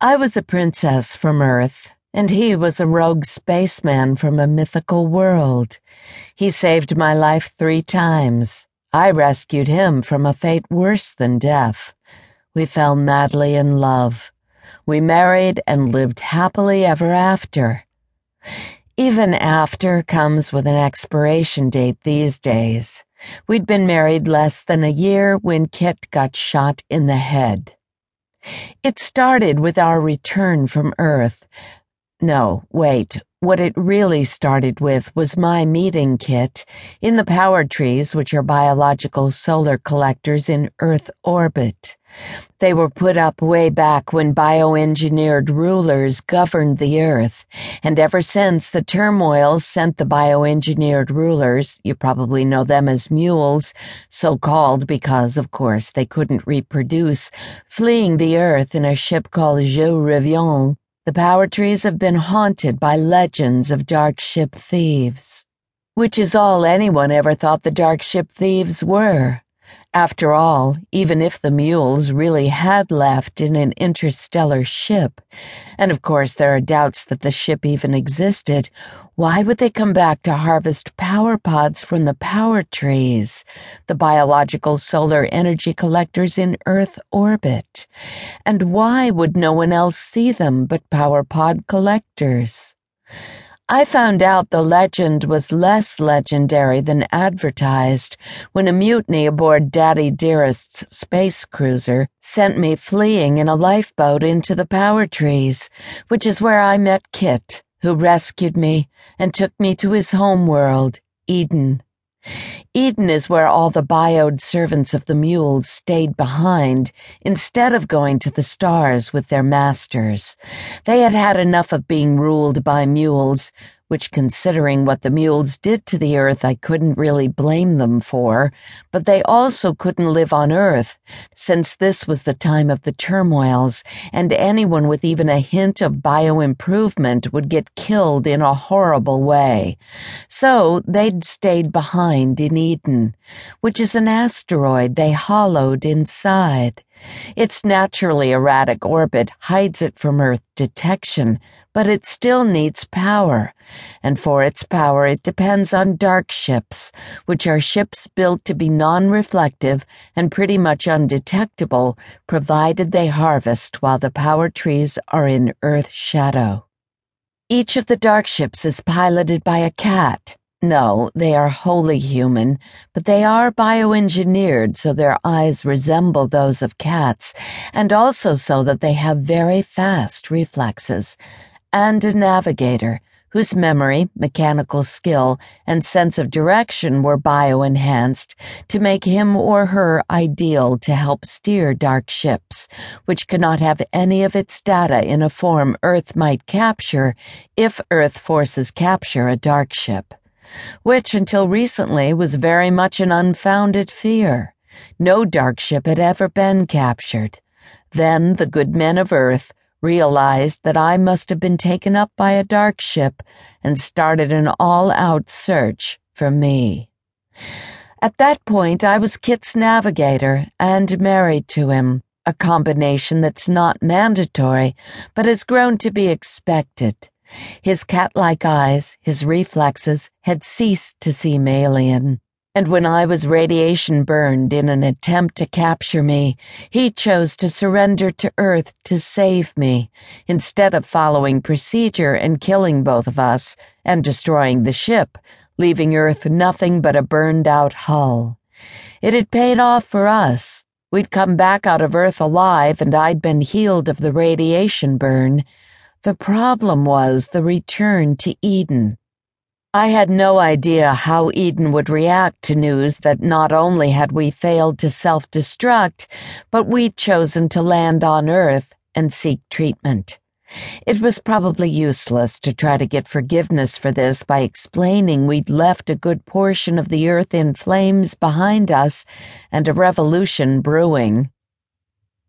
I was a princess from Earth, and he was a rogue spaceman from a mythical world. He saved my life three times. I rescued him from a fate worse than death. We fell madly in love. We married and lived happily ever after. Even after comes with an expiration date these days. We'd been married less than a year when Kit got shot in the head. It started with our return from Earth. No, wait. What it really started with was my meeting Kit in the power trees, which are biological solar collectors in Earth orbit. They were put up way back when bioengineered rulers governed the Earth, and ever since the turmoil sent the bioengineered rulers, you probably know them as mules, so called because, of course, they couldn't reproduce, fleeing the Earth in a ship called Je Reviens. The power trees have been haunted by legends of dark ship thieves. Which is all anyone ever thought the dark ship thieves were. After all, even if the mules really had left in an interstellar ship, and of course there are doubts that the ship even existed, why would they come back to harvest power pods from the power trees, the biological solar energy collectors in Earth orbit? And why would no one else see them but power pod collectors? I found out the legend was less legendary than advertised when a mutiny aboard Daddy Dearest's space cruiser sent me fleeing in a lifeboat into the power trees, which is where I met Kit, who rescued me and took me to his home world, Eden. Eden is where all the bioed servants of the mules stayed behind instead of going to the stars with their masters. They had had enough of being ruled by mules, which, considering what the mules did to the earth, I couldn't really blame them for, but they also couldn't live on earth, since this was the time of the turmoils, and anyone with even a hint of bio-improvement would get killed in a horrible way. So they'd stayed behind in Eden, which is an asteroid they hollowed inside. Its naturally erratic orbit hides it from Earth detection, but it still needs power, and for its power it depends on dark ships, which are ships built to be non-reflective and pretty much undetectable, provided they harvest while the power trees are in Earth shadow. Each of the dark ships is piloted by a cat. No, they are wholly human, but they are bioengineered so their eyes resemble those of cats, and also so that they have very fast reflexes. And a navigator whose memory, mechanical skill, and sense of direction were bio-enhanced to make him or her ideal to help steer dark ships, which cannot have any of its data in a form Earth might capture if Earth forces capture a dark ship, which until recently was very much an unfounded fear. No dark ship had ever been captured. Then the good men of Earth realized that I must have been taken up by a dark ship and started an all out search for me. At that point, I was Kit's navigator and married to him, a combination that's not mandatory, but has grown to be expected. His cat like eyes, his reflexes, had ceased to seem alien and when I was radiation burned in an attempt to capture me, he chose to surrender to Earth to save me, instead of following procedure and killing both of us and destroying the ship, leaving Earth nothing but a burned out hull. It had paid off for us. We'd come back out of Earth alive and I'd been healed of the radiation burn. The problem was the return to Eden. I had no idea how Eden would react to news that not only had we failed to self destruct, but we'd chosen to land on Earth and seek treatment. It was probably useless to try to get forgiveness for this by explaining we'd left a good portion of the Earth in flames behind us and a revolution brewing.